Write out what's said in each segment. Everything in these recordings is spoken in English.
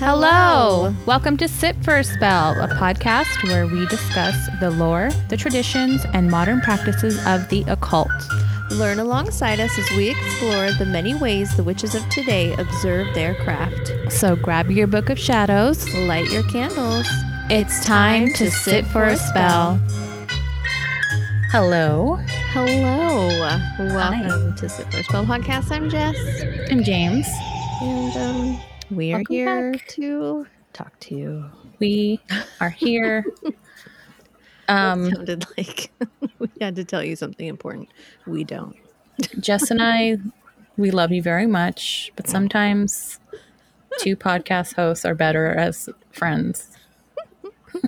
Hello! Welcome to Sit for a Spell, a podcast where we discuss the lore, the traditions, and modern practices of the occult. Learn alongside us as we explore the many ways the witches of today observe their craft. So grab your book of shadows. Light your candles. It's time to sit for a spell. Hello, Hello. Welcome to Sit for a Spell podcast. I'm Jess. I'm James. And um, we are Welcome here to talk to you. We are here. Um, sounded like we had to tell you something important. We don't. Jess and I, we love you very much, but sometimes two podcast hosts are better as friends.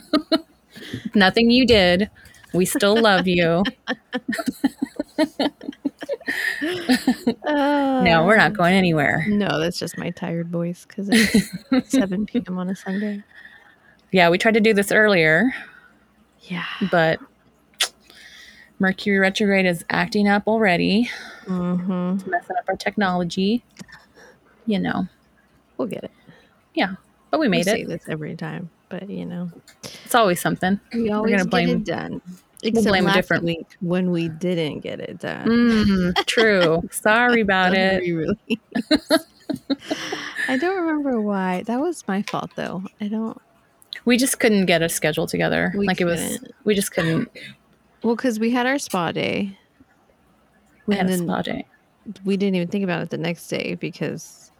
Nothing you did. We still love you. No, we're not going anywhere. No, that's just my tired voice because it's 7 p.m. on a Sunday. Yeah, we tried to do this earlier, Yeah. but Mercury retrograde is acting up already, Mm-hmm. messing up our technology. You know, We'll get it. yeah, but we made we say it. this every time, but you know, It's always something. we always gonna get blame- it done. Except blame a different- week when we didn't get it done. Mm, true. Sorry about it. I don't remember why. That was my fault, though. I don't. We just couldn't get a schedule together. We like it was, we just couldn't. Well, because we had our spa day. We had a spa day. We didn't even think about it the next day because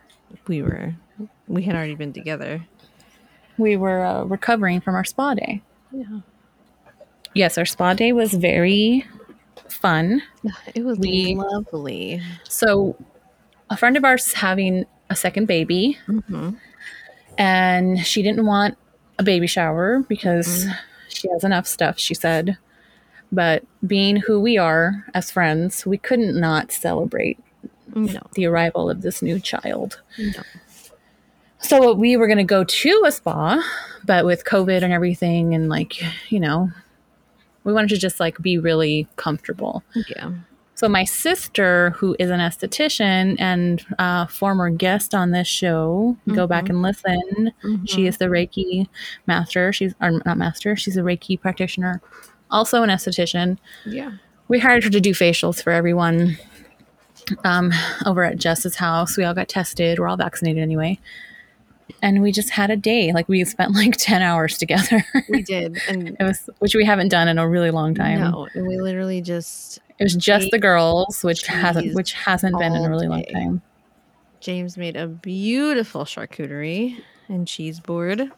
we were we had already been together. We were uh, recovering from our spa day. Yeah, Yes, our spa day was very fun. it was We- lovely. So, a friend of ours having a second baby, hmm and she didn't want a baby shower because Mm. she has enough stuff, she said. But being who we are as friends, we couldn't not celebrate No, the arrival of this new child. no. So we were going to go to a spa, but with COVID and everything, and like, you know, we wanted to just like be really comfortable. Yeah. So my sister, who is an esthetician and uh, former guest on this show, go back and listen. She is the Reiki master. She's or not master. She's a Reiki practitioner, also an esthetician. Yeah. We hired her to do facials for everyone um, over at Jess's house. We all got tested. We're all vaccinated anyway. And we just had a day. Like we spent like 10 hours together. We did, and it was, which we haven't done in a really long time. no, we literally just It was just the girls, which hasn't, which hasn't been in a all really long time. James made a beautiful charcuterie and cheese board.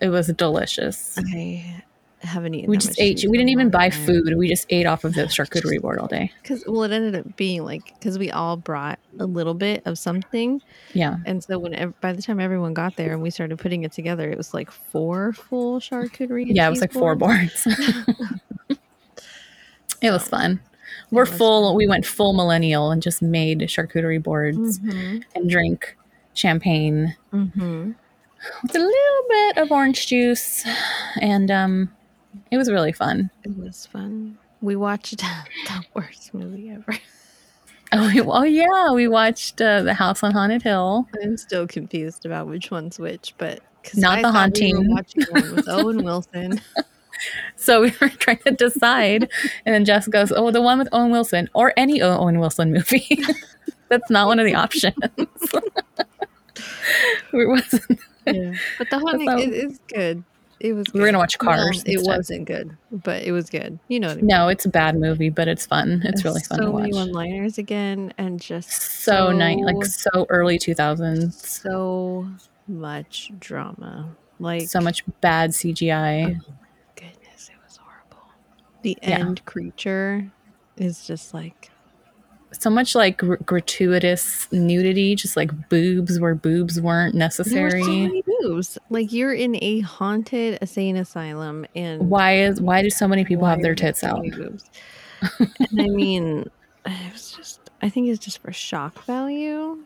It was delicious. I haven't eaten. We just ate. We didn't even buy food. We just ate off of the charcuterie board all day. because well, it ended up being like because we all brought a little bit of something, Yeah. and so when by the time everyone got there and we started putting it together, it was like four full charcuterie. Yeah, it was like four boards. it was fun. We're was full. We went full millennial and just made charcuterie boards Mhm, and drink champagne mhm. with a little bit of orange juice, and um, it was really fun. It was fun. We watched the worst movie ever. Oh, we, oh yeah, we watched uh, the House on Haunted Hill. I'm still confused about which one's which, but 'cause Not I The thought we were Haunting. watching one with Owen Wilson. So we were trying to decide, and then Jess goes, "Oh, the one with Owen Wilson, or any Owen Wilson movie." That's not one of the options. it wasn't. Yeah, but the haunting is good. It was. We were gonna watch Cars Well, it instead. wasn't good, but it was good. You know what I mean? No, it's a bad movie, but it's fun. It's There's really fun so to many one-liners again, and just So nice, like so early two thousands. so much drama. Like So much bad CGI. Oh goodness, it was horrible. The Yeah. end creature is just like So much like gr- gratuitous nudity, just like boobs where boobs weren't there were necessary. so many moves. Like you're in a haunted insane asylum, and why is why do so many people have their tits so out? boobs? and I mean, it was just. I think it's just for shock value.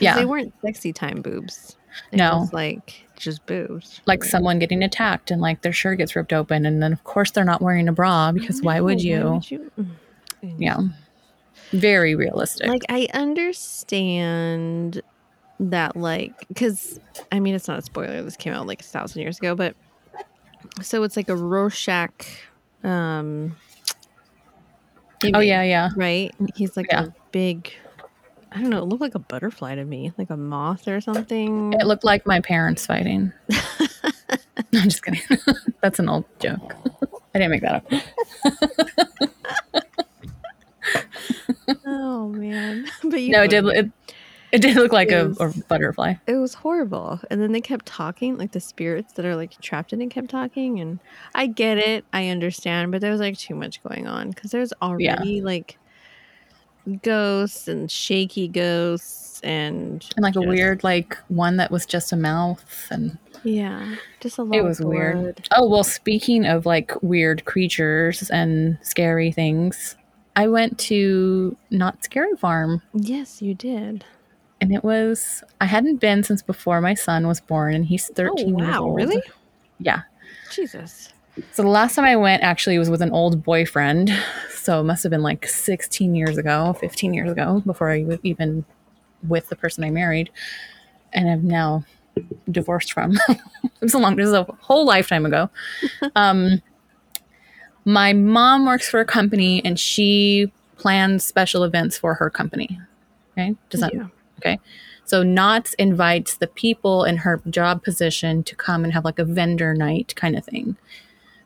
Yeah. they weren't sexy time boobs. It No. was like just boobs. like someone getting attacked and like their shirt gets ripped open and then of course they're not wearing a bra because why would No, you? you? Mm. Yeah. Very realistic. Like I understand that like because I mean it's not a spoiler. This came out like a thousand years ago, but so it's like a Rorschach. Um, Oh yeah, yeah. right. He's like Yeah. a big. I don't know. It looked like a butterfly to me, like a moth or something. It looked like my parents fighting. I'm just kidding. That's an old joke. I didn't make that up. oh man! But you No, it did. what I mean. It, it did look like a, was- a butterfly. it was horrible and then they kept talking like the spirits that are like trapped in it kept talking and i get it i understand but there was like too much going on because there's already like ghosts and shaky ghosts and And like a weird, like one that was just a mouth, and yeah just a lot it of was weird. Oh well, speaking of like weird creatures and scary things, I went to Knott's Scary Farm, yes you did and it was I hadn't been since before my son was born, and he's thirteen. years wow old. really Yeah. jesus So the last time I went actually was with an old boyfriend. So it must have been like 16 years ago, 15 years ago, before I was even with the person I married and I'm now divorced from. it was a long, this is a whole lifetime ago. Um, my mom works for a company and she plans special events for her company. Okay. Does that, Yeah. okay. So Knott's invites the people in her job position to come and have like a vendor night kind of thing.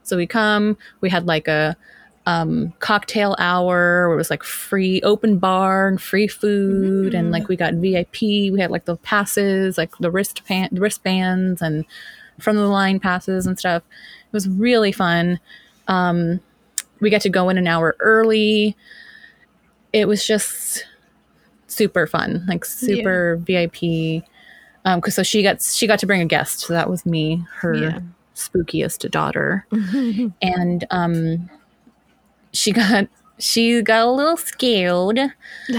So we come, we had like a um, cocktail hour where it was like free open bar and free food. And like we got VIP. We had like the passes, like the wristband, wristbands and front of the line passes and stuff. It was really fun. Um, we got to go in an hour early. It was just super fun, like super VIP. Um, cause so she got she got to bring a guest. So that was me, her Yeah. spookiest daughter and um she got she got a little scared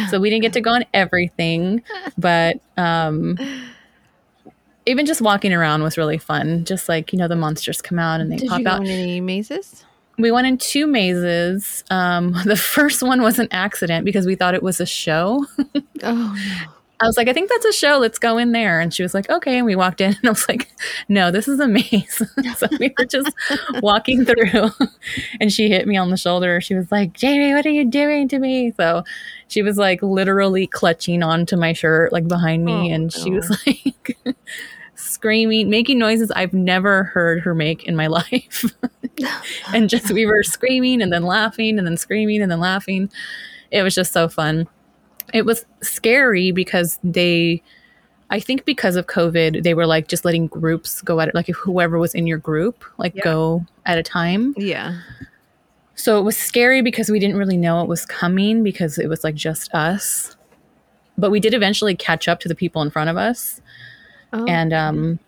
so we didn't get to go on everything but um even just walking around was really fun just like you know the monsters come out and they did pop out in any mazes we went in two mazes um the first one was an accident because we thought it was a show oh no I was like, I think that's a show. Let's go in there. And she was like, okay. And we walked in and I was like, no, this is a maze. so we were just walking through and she hit me on the shoulder. She was like, Jamie, what are you doing to me? So she was like literally clutching onto my shirt, like behind me. Oh, and she was like screaming, making noises I've never heard her make in my life. and just, we were screaming and then laughing and then screaming and then laughing. It was just so fun. It was scary because they i think because of covid they were like just letting groups go at it like if whoever was in your group like Yeah. go at a time. Yeah. So it was scary because we didn't really know it was coming because it was like just us. But we did eventually catch up to the people in front of us. Oh. And um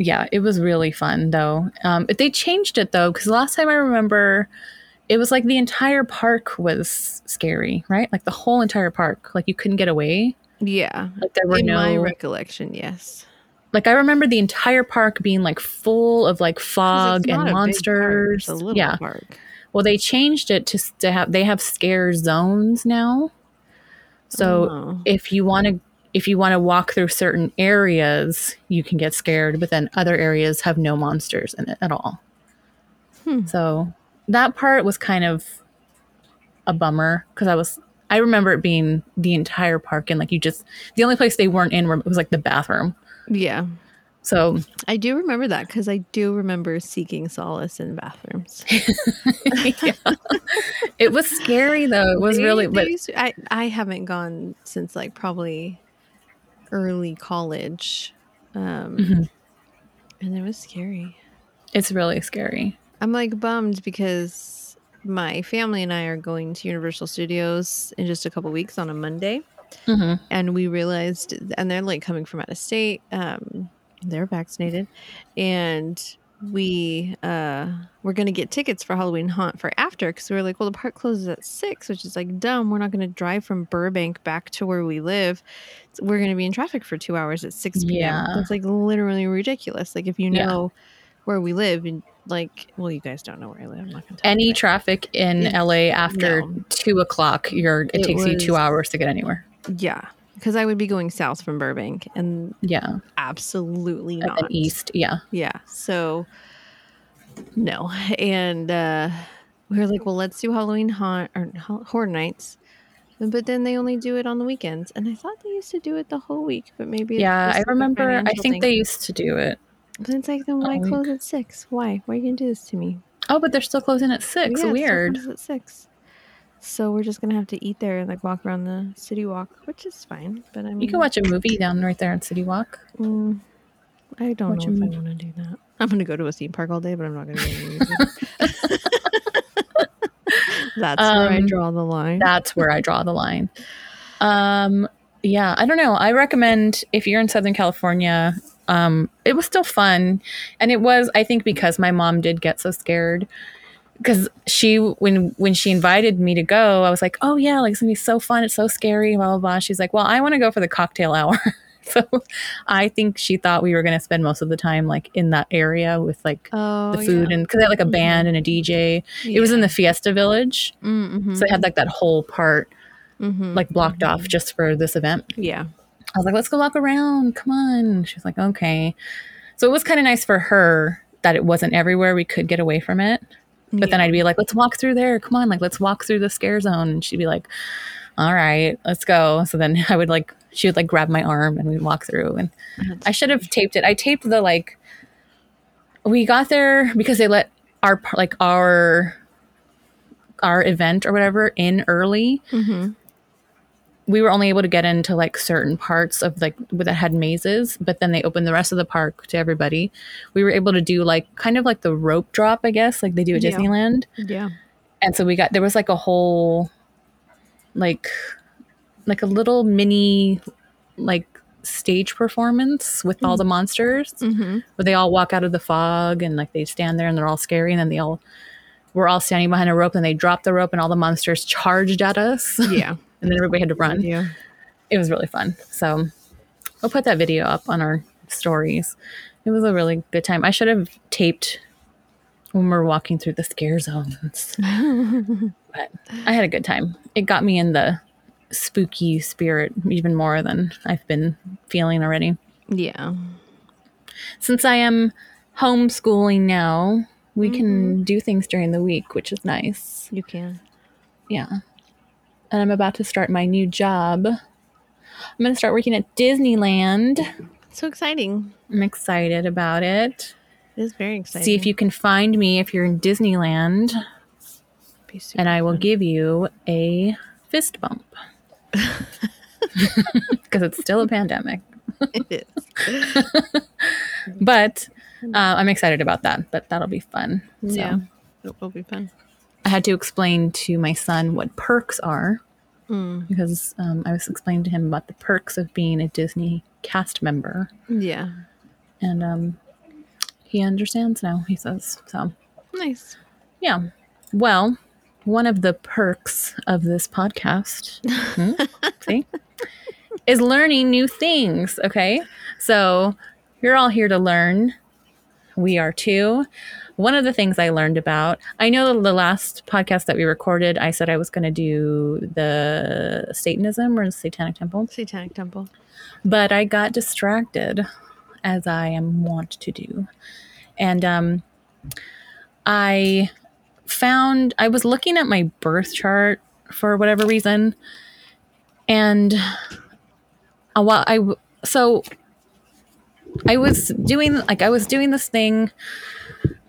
yeah it was really fun though. Um but they changed it though because last time i remember it was like the entire park was scary right? Like the whole entire park like you couldn't get away. Yeah. Like there were in no my recollection yes. Like i remember the entire park being like full of like fog and a monsters it's a little yeah. park. Well they changed it to, to have they have scare zones now. So Oh. if you want to if you want to walk through certain areas you can get scared but then other areas have no monsters in it at all. Hmm. so that part was kind of a bummer because i was i remember it being the entire park and like you just the only place they weren't in were, was like the bathroom. Yeah. So I do remember that because I do remember seeking solace in bathrooms. it was scary though. It was They- really but to- I I haven't gone since like probably early college, um, Mhm. and it was scary. it's really scary I'm like bummed because my family and I are going to Universal Studios in just a couple weeks on a Monday, hmm and we realized, and they're like coming from out of state. Um, they're vaccinated, and we uh we're gonna get tickets for Halloween Haunt for after because we were like, well, the park closes at six, which is like dumb. We're not gonna drive from Burbank back to where we live. So we're gonna be in traffic for two hours at six p.m. Yeah. That's like literally ridiculous. Like if you Yeah. know where we live and like, well, you guys don't know where I live. I'm not gonna any traffic in It's- LA after no. two o'clock, you're it, It takes you two hours to get anywhere. Yeah. Because I would be going south from Burbank, and Yeah. absolutely not east. Yeah. Yeah. So no, and uh, we were like, well, let's do Halloween haunt or Horror Nights. But then they only do it on the weekends, and I thought they used to do it the whole week. But maybe Yeah. I remember, I think thing. they used to do it. But it's like, then why all week. close at six? Why? Why are you gonna do this to me? Oh, but they're still closing at six. Yeah, Weird. at six. So we're just gonna have to eat there and like walk around the city walk, which is fine. But I mean, You can watch a movie down right there on City Walk. Mm, I don't Watch know if I want to do that. I'm to go to a theme park all day, but I'm not to go movie. That's where I Um, draw the line. That's where I draw the line. Um, yeah, I don't know. I recommend if you're in Southern California, um, it was still fun. And it was, I think, because my mom did get so scared. Because she, when when she invited me to go, I was like, "Oh yeah, like it's gonna be so fun. It's so scary." Blah blah blah. She's like, "Well, I want to go for the cocktail hour." so, I think she thought we were gonna spend most of the time like in that area with like oh, the food yeah. and because they had like a band and a DJ. It was in the Fiesta Village, Mm-hmm. so they had like that whole part mm-hmm. like blocked off just for this event. yeah. I was like, let's go walk around. Come on. She's like, okay. So it was kind of nice for her that it wasn't everywhere. We could get away from it. But then I'd be like, let's walk through there. Come on. Like, let's walk through the scare zone. And she'd be like, all right, let's go. So then I would like, she would like grab my arm and we'd walk through. And That's I should have taped it. I taped the like, we got there because they let our, like, our, our event or whatever in early Mhm. We were only able to get into like certain parts of like that had mazes, but then they opened the rest of the park to everybody. We were able to do like kind of like the rope drop, I guess, like they do at Yeah. Disneyland. Yeah. And so we got there was like a whole like like a little mini like stage performance with all the monsters Mm-hmm. where they all walk out of the fog and like they stand there and they're all scary and then they all we're all standing behind a rope and they dropped the rope and all the monsters charged at us Yeah. and then everybody had to run Yeah. it was really fun. So we'll put that video up on our stories. It was a really good time. I should have taped when we are walking through the scare zones, but I had a good time. It got me in the spooky spirit even more than I've been feeling already. Yeah. Since I am homeschooling now, we can mm-hmm. do things during the week, which is nice. You can. Yeah. And I'm about to start my new job. I'm going to start working at Disneyland. So exciting. I'm excited about it. It is very exciting. See if you can find me if you're in Disneyland, and I will fun. give you a fist bump. Because it's still a pandemic. It is. But uh, I'm excited about that. But that'll be fun. So Yeah. It will be fun. I had to explain to my son what perks are Mm. because um, I was explaining to him about the perks of being a Disney cast member. Yeah. and um, he understands now. He says so. Nice. Yeah. Well, one of the perks of this podcast, hmm, see, is learning new things. Okay, so you're all here to learn. We are too. One of the things I learned about, I know the last podcast that we recorded, I said I was going to do the Satanism or the Satanic Temple, Satanic Temple. but I got distracted, as I am wont to do. And um, I found, I was looking at my birth chart for whatever reason. And a while, I, so I was doing, like, I was doing this thing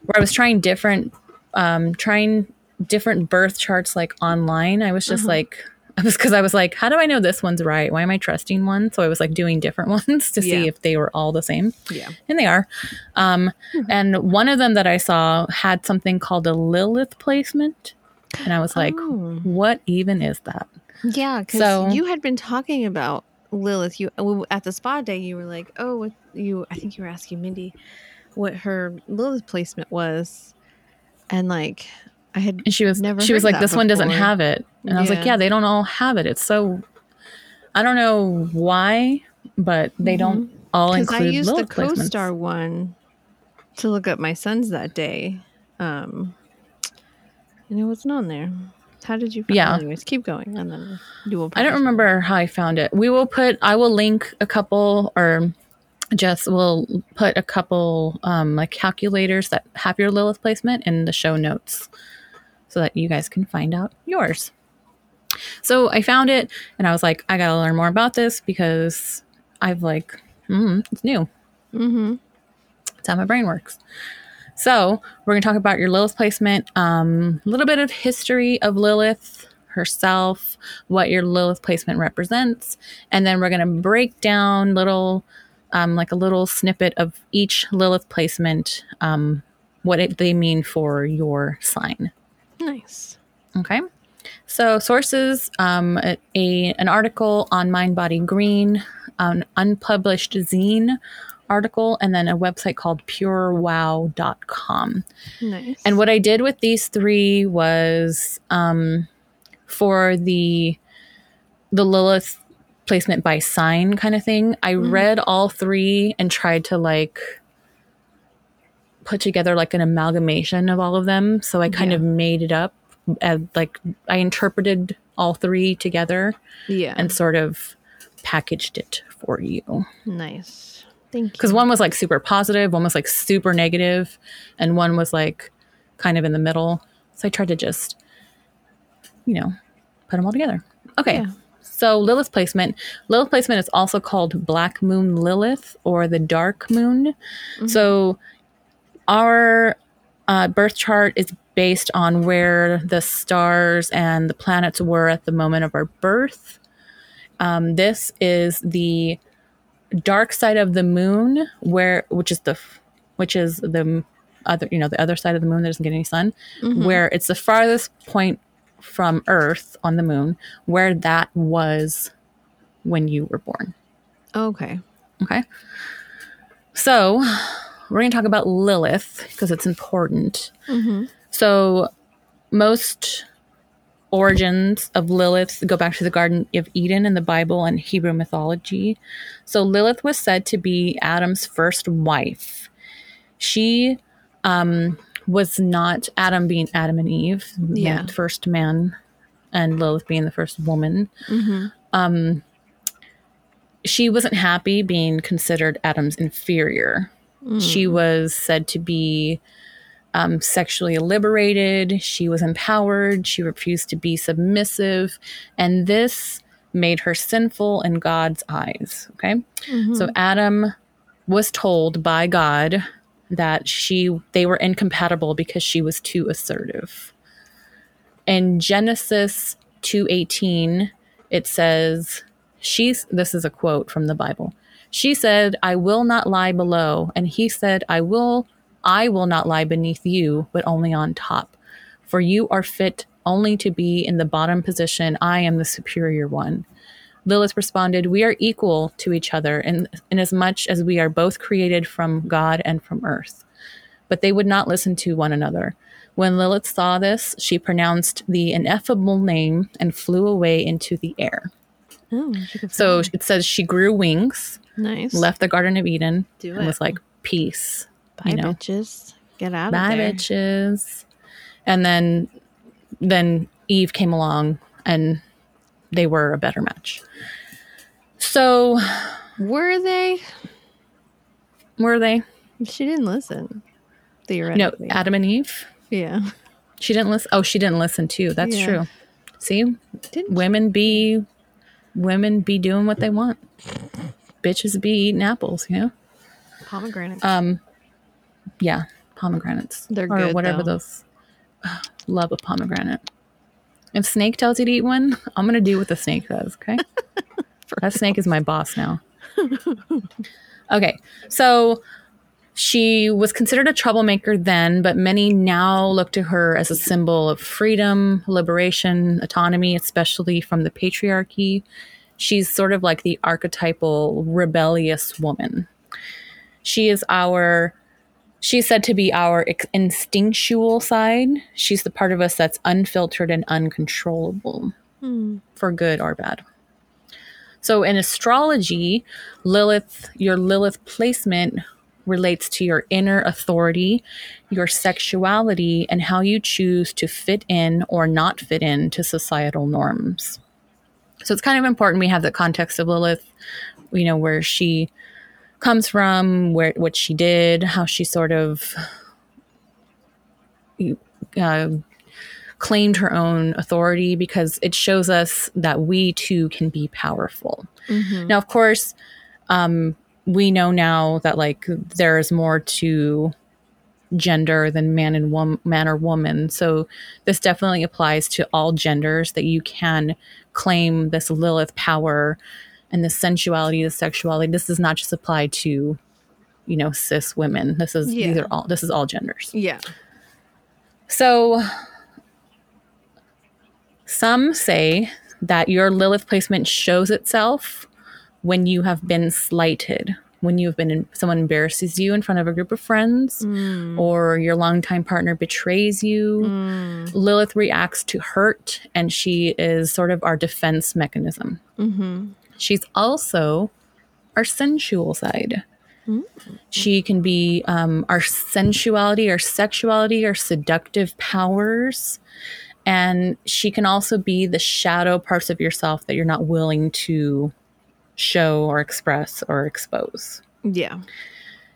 where I was trying different, um, trying different birth charts like online. I was just Uh-huh. like, I was because I was like, how do I know this one's right? Why am I trusting one? So I was like doing different ones to see if they were all the same, Yeah. and they are. Um, and one of them that I saw had something called a Lilith placement, and I was like, Oh. what even is that? Yeah, because So- you had been talking about Lilith. You at the spa day, you were like, "Oh, what you." I think you were asking Mindy what her Lilith placement was, and like I had And she was Never she was like, this one doesn't have it, and I was like, Yeah. yeah, they don't all have it. It's so I don't know why, but they don't all because include I used the placements. co-star one to look up my sons that day, um, and it wasn't on there. How did you? Find Yeah. It? Anyways, keep going, and then you will. I don't remember how I found it. We will put, I will link a couple or just we'll put a couple um, like calculators that have your Lilith placement in the show notes so that you guys can find out yours. So I found it and I was like, I gotta learn more about this because I've like, mm, it's new. Mm-hmm. That's how my brain works. So we're to talk about your Lilith placement, um, a little bit of history of Lilith herself, what your Lilith placement represents, and then we're to break down little, um, like a little snippet of each Lilith placement, um, what it, they mean for your sign. Nice. Okay. So sources, um, a, a- an article on Mind Body Green, an unpublished zine article, and then a website called purewow.com. Nice. And what I did with these three was um, for the the Lilith placement by sign kind of thing. I mm. read all three and tried to like put together like an amalgamation of all of them. So I kind Yeah. of made it up. As, like I interpreted all three together yeah. and sort of packaged it for you nice. Thank you. because one was like super positive, one was like super negative, and one was like kind of in the middle. So I tried to just, you know, put them all together. Okay. Yeah. So Lilith placement. Lilith placement is also called Black Moon Lilith or the Dark Moon. So our uh, birth chart is based on where the stars and the planets were at the moment of our birth. Um, this is the dark side of the moon where which is the which is the other you know the other side of the moon that doesn't get any sun where it's the farthest point from earth on the moon where that was when you were born Okay. okay so we're going to talk about lilith because it's important Mm-hmm. so most origins of Lilith go back to the Garden of Eden in the Bible and Hebrew mythology. So Lilith was said to be Adam's first wife. She um, was not Adam being Adam and Eve, Yeah. the first man, and Lilith being the first woman. Mm-hmm. She wasn't happy being considered Adam's inferior. She was said to be um, sexually liberated. She was empowered. She refused to be submissive. And this made her sinful in God's eyes. Okay. So Adam was told by God that she they were incompatible because she was too assertive. In Genesis 2:18 it says she's this is a quote from the Bible. She said, "I will not lie below," and he said, "I will I will not lie beneath you, but only on top. For you are fit only to be in the bottom position. I am the superior one." Lilith responded, We are equal to each other in, in as much as we are both created from God and from earth. But they would not listen to one another. When Lilith saw this, she pronounced the ineffable name and flew away into the air. Oh, So it says she grew wings, nice. left the Garden of Eden, Do and it. was like, Peace. Bye, you know. bitches. Get out Bye, of there. bitches. And then then Eve came along and they were a better match. So Were they? were they? She didn't listen. Theoretically, no, Adam and Eve. yeah. She didn't listen. Oh, she didn't listen too. That's Yeah. true. See, Didn't women be women be doing what they want. Bitches be eating apples. You know. pomegranates. Um, yeah, pomegranates. They're or good, whatever though. those. Love a pomegranate. If snake tells you to eat one, I'm gonna do what the snake does. Okay. that snake is my boss now. okay, so she was considered a troublemaker then, but many now look to her as a symbol of freedom, liberation, autonomy, especially from the patriarchy. She's sort of like the archetypal rebellious woman. She is our she's said to be our instinctual side. She's the part of us that's unfiltered and uncontrollable Hmm. for good or bad. So in astrology, Lilith, your Lilith placement relates to your inner authority, your sexuality, and how you choose to fit in or not fit in to societal norms. So it's kind of important we have the context of Lilith, you know, where she comes from, where what she did, how she sort of uh, claimed her own authority, because it shows us that we too can be powerful. Mm-hmm. Now, of course, um, we know now that like there's more to gender than man and woman man or woman so this definitely applies to all genders that you can claim this lilith power and the sensuality the sexuality this does not just apply to you know cis women this is yeah. these are all this is all genders yeah so some say that your lilith placement shows itself when you have been slighted, when you have been in, someone embarrasses you in front of a group of friends, mm. or your longtime partner betrays you. Mm. Lilith reacts to hurt, and she is sort of our defense mechanism. Mm-hmm. She's also our sensual side. Mm-hmm. She can be um, our sensuality, our sexuality, our seductive powers. And she can also be the shadow parts of yourself that you're not willing to show or express or expose. Yeah.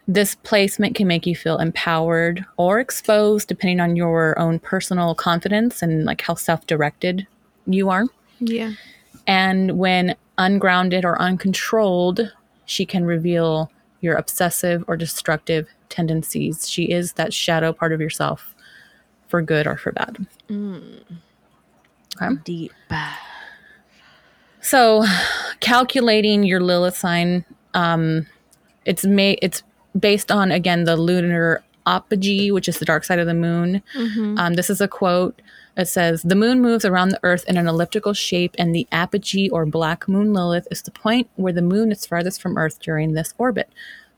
This placement can make you feel empowered or exposed depending on your own personal confidence and like how self-directed you are. Yeah. And when ungrounded or uncontrolled, she can reveal your obsessive or destructive tendencies. She is that shadow part of yourself for good or for bad. Mm. Okay. Deep. So, calculating your Lilith sign, um, it's made it's based on again the lunar apogee, which is the dark side of the moon. Mm-hmm. Um, this is a quote. It says, The moon moves around the earth in an elliptical shape, and the apogee or black moon Lilith is the point where the moon is farthest from earth during this orbit.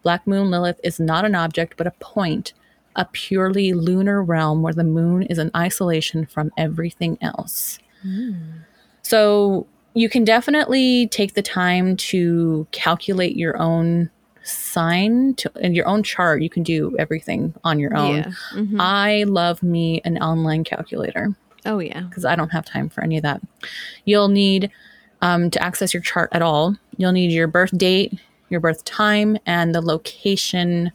Black moon Lilith is not an object, but a point, a purely lunar realm where the moon is in isolation from everything else. Mm. So you can definitely take the time to calculate your own sign to in your own chart you can do everything on your own yeah. mm-hmm. i love me an online calculator oh yeah because i don't have time for any of that you'll need um, to access your chart at all you'll need your birth date your birth time and the location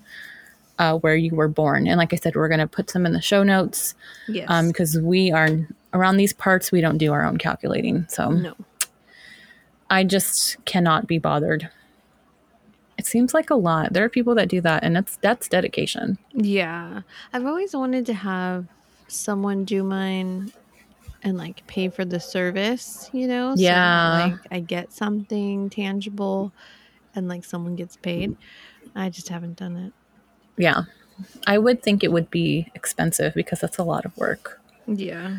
uh, where you were born and like i said we're going to put some in the show notes yes. um, because we are around these parts we don't do our own calculating so no I just cannot be bothered. It seems like a lot. There are people that do that and that's that's dedication. Yeah. I've always wanted to have someone do mine and like pay for the service, you know? So yeah. like I get something tangible and like someone gets paid. I just haven't done it. Yeah. I would think it would be expensive because that's a lot of work. Yeah.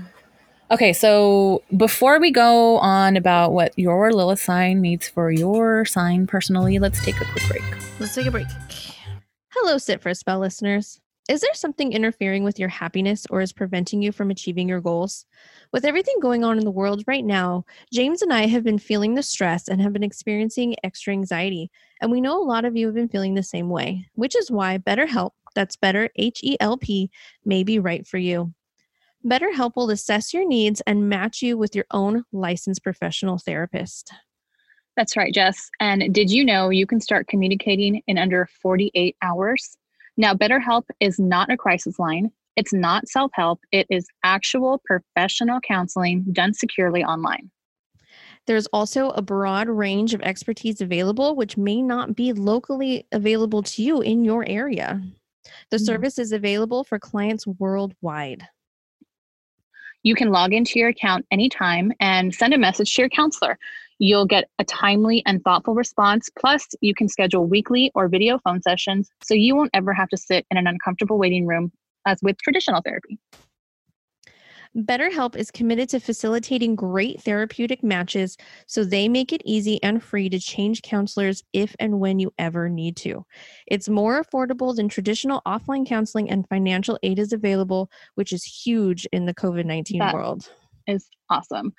Okay, so before we go on about what your Lilith sign needs for your sign personally, let's take a quick break. Let's take a break. Hello, Sit for a Spell listeners. Is there something interfering with your happiness or is preventing you from achieving your goals? With everything going on in the world right now, James and I have been feeling the stress and have been experiencing extra anxiety. And we know a lot of you have been feeling the same way, which is why BetterHelp, that's better H E L P, may be right for you. BetterHelp will assess your needs and match you with your own licensed professional therapist. That's right, Jess. And did you know you can start communicating in under 48 hours? Now, BetterHelp is not a crisis line. It's not self help. It is actual professional counseling done securely online. There's also a broad range of expertise available, which may not be locally available to you in your area. The mm-hmm. service is available for clients worldwide. You can log into your account anytime and send a message to your counselor. You'll get a timely and thoughtful response. Plus, you can schedule weekly or video phone sessions so you won't ever have to sit in an uncomfortable waiting room as with traditional therapy. BetterHelp is committed to facilitating great therapeutic matches so they make it easy and free to change counselors if and when you ever need to. It's more affordable than traditional offline counseling, and financial aid is available, which is huge in the COVID 19 world. Is awesome.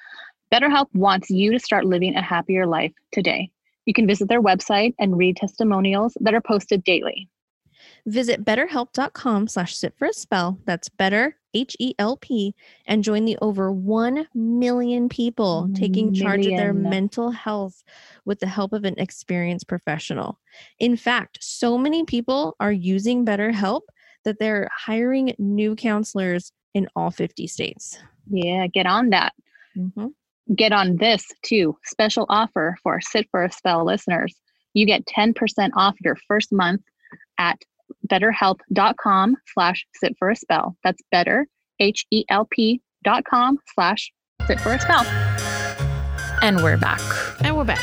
BetterHelp wants you to start living a happier life today. You can visit their website and read testimonials that are posted daily. Visit betterhelp.com slash sit for a spell. That's better, H E L P, and join the over 1 million people taking charge of their mental health with the help of an experienced professional. In fact, so many people are using BetterHelp that they're hiring new counselors in all 50 states. Yeah, get on that. Mhm. Get on this too. Special offer for Sit for a Spell listeners. You get 10% off your first month at betterhelp.com slash sit for a spell. That's better, H E L P dot com slash sit for a spell. And we're back. And we're back.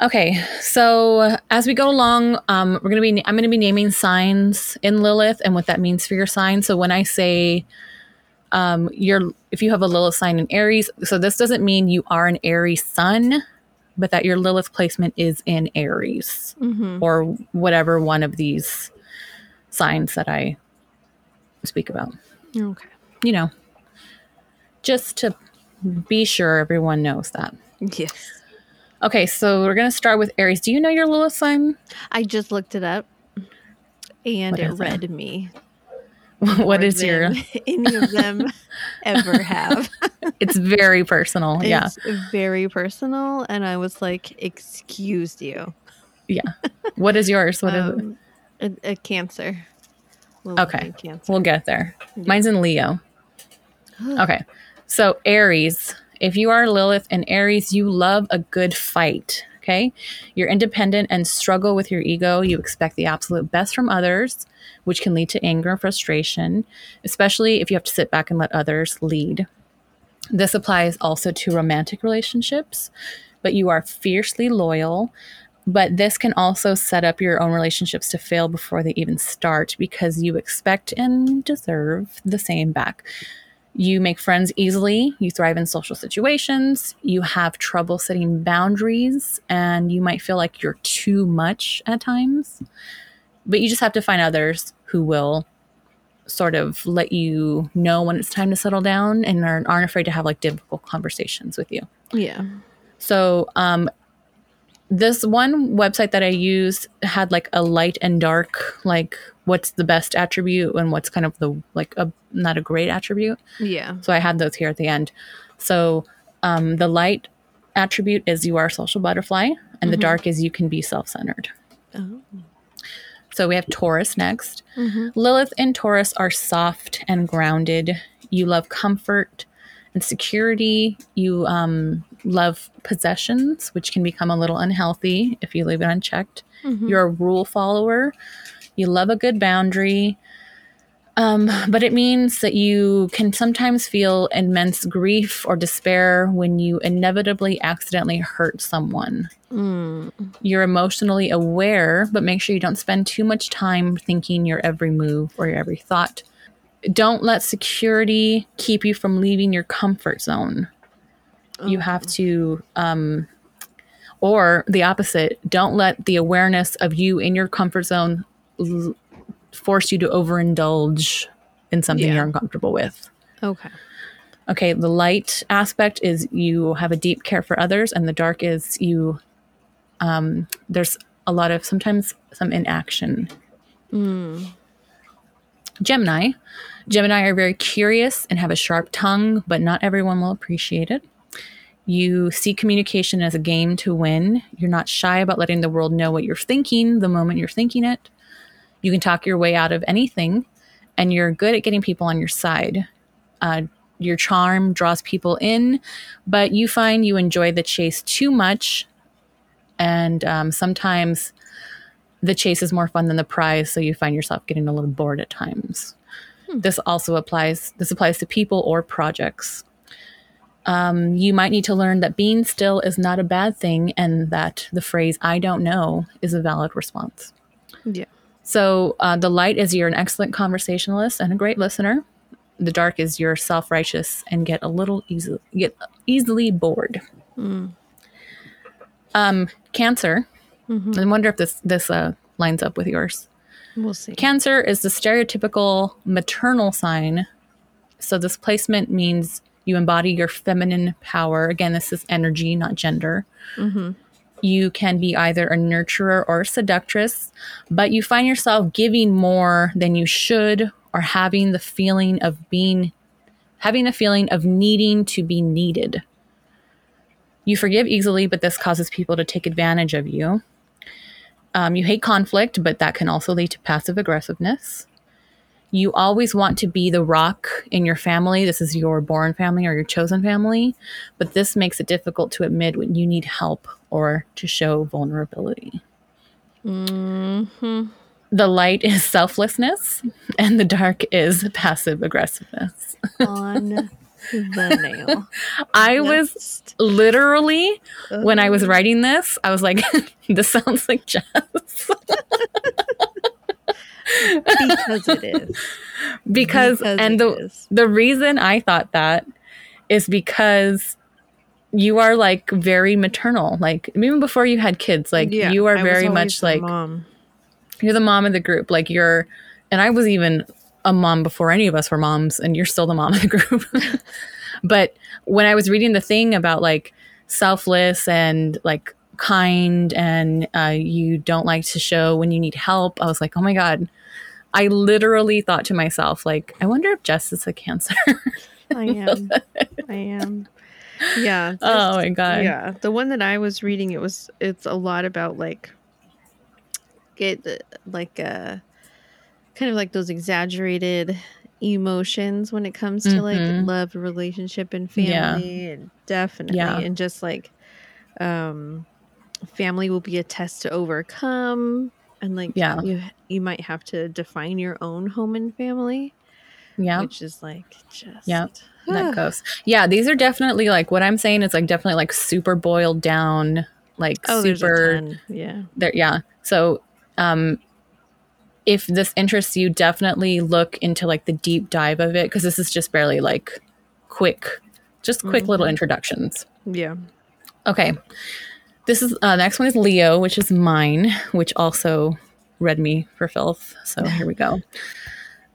Okay, so as we go along, um, we're gonna be I'm gonna be naming signs in Lilith and what that means for your sign. So when I say um, you're if you have a Lilith sign in Aries, so this doesn't mean you are an Aries sun, but that your Lilith placement is in Aries Mm-hmm. or whatever one of these signs that I speak about. Okay. You know, just to be sure everyone knows that. Yes. Okay, so we're gonna start with Aries. Do you know your Lilith sign? I just looked it up and What it? read me. what is your? any of them ever have. It's very personal. Yeah, It's very personal. And I was like, excuse you. Yeah what is yours? What is? Um, a, a cancer. Lilith Okay. Cancer. We'll get there. Mine's in Leo. Okay, so Aries. If you are Lilith and Aries, you love a good fight. Okay, you're independent and struggle with your ego. You expect the absolute best from others, which can lead to anger and frustration, especially if you have to sit back and let others lead. This applies also to romantic relationships, but you are fiercely loyal. But this can also set up your own relationships to fail before they even start because you expect and deserve the same back. You make friends easily, you thrive in social situations, you have trouble setting boundaries, and you might feel like you're too much at times. But you just have to find others who will sort of let you know when it's time to settle down and aren't, aren't afraid to have like difficult conversations with you. Yeah. So, um, this one website that I used had like a light and dark, like what's the best attribute and what's kind of the like a not a great attribute. Yeah. So I had those here at the end. So um, the light attribute is you are a social butterfly, and the Mhm. dark is you can be self centered. Oh. So we have Taurus next. Mhm. Lilith and Taurus are soft and grounded. You love comfort and security. You um, love possessions, which can become a little unhealthy if you leave it unchecked. Mhm. You're a rule follower. You love a good boundary. Um, but it means that you can sometimes feel immense grief or despair when you inevitably accidentally hurt someone. Mm. You're emotionally aware, but make sure you don't spend too much time thinking your every move or your every thought. Don't let security keep you from leaving your comfort zone. You have to, um, or the opposite, don't let the awareness of you in your comfort zone l- force you to overindulge in something Yeah. you're uncomfortable with. Okay. Okay, the light aspect is you have a deep care for others, and the dark is you. Um, there's a lot of sometimes some inaction. Mm. Gemini, Gemini are very curious and have a sharp tongue, but not everyone will appreciate it. You see communication as a game to win. You're not shy about letting the world know what you're thinking the moment you're thinking it. You can talk your way out of anything, and you're good at getting people on your side. Uh, your charm draws people in, but you find you enjoy the chase too much, and um, sometimes the chase is more fun than the prize, so you find yourself getting a little bored at times. This also applies. This applies to people or projects. Um, you might need to learn that being still is not a bad thing, and that the phrase "I don't know" is a valid response. Yeah. So uh, the light is you're an excellent conversationalist and a great listener. The dark is you're self-righteous and get a little easy get easily bored. Mm. Um, cancer. Mhm. I wonder if this this uh, lines up with yours. We'll see. Cancer is the stereotypical maternal sign. So this placement means you embody your feminine power. Again, this is energy, not gender. hmm You can be either a nurturer or a seductress, but you find yourself giving more than you should or having the feeling of being having a feeling of needing to be needed. You forgive easily, but this causes people to take advantage of you. Um, you hate conflict, but that can also lead to passive aggressiveness. You always want to be the rock in your family. This is your born family or your chosen family, but this makes it difficult to admit when you need help or to show vulnerability. Mm-hmm. The light is selflessness, and the dark is passive aggressiveness. On the nail. I was Just- literally, when I was writing this, I was like, this sounds like Jess. because it is. because, Because and the, is. the reason I thought that is because you are like very maternal. Like, even before you had kids, like, Yeah, you are I very always much the like, mom. you're the mom of the group. Like, you're, and I was even a mom before any of us were moms, and you're still the mom of the group. but when I was reading the thing about like selfless and like kind, and uh, you don't like to show when you need help, I was like, oh my God. I literally thought to myself, like, I wonder if Jess is a cancer. I am. I am. Yeah. oh my God. Yeah, the one that I was reading, it was it's a lot about like get like uh kind of like those exaggerated emotions when it comes to like Mhm. love, relationship, and Yeah. family, and definitely, Yeah. and just like um family will be a test to overcome, and like Yeah. you you might have to define your own home and family, Yeah. which is like just Yeah. that goes. Yeah, these are definitely like what I'm saying is like definitely like super boiled down, like Oh, there's a super yeah. there yeah. So um if this interests you, definitely look into like the deep dive of it because this is just barely like quick, just quick little Mhm. introductions. Yeah. Okay. This is uh next one is Leo, which is mine, which also read me for filth. So here we go.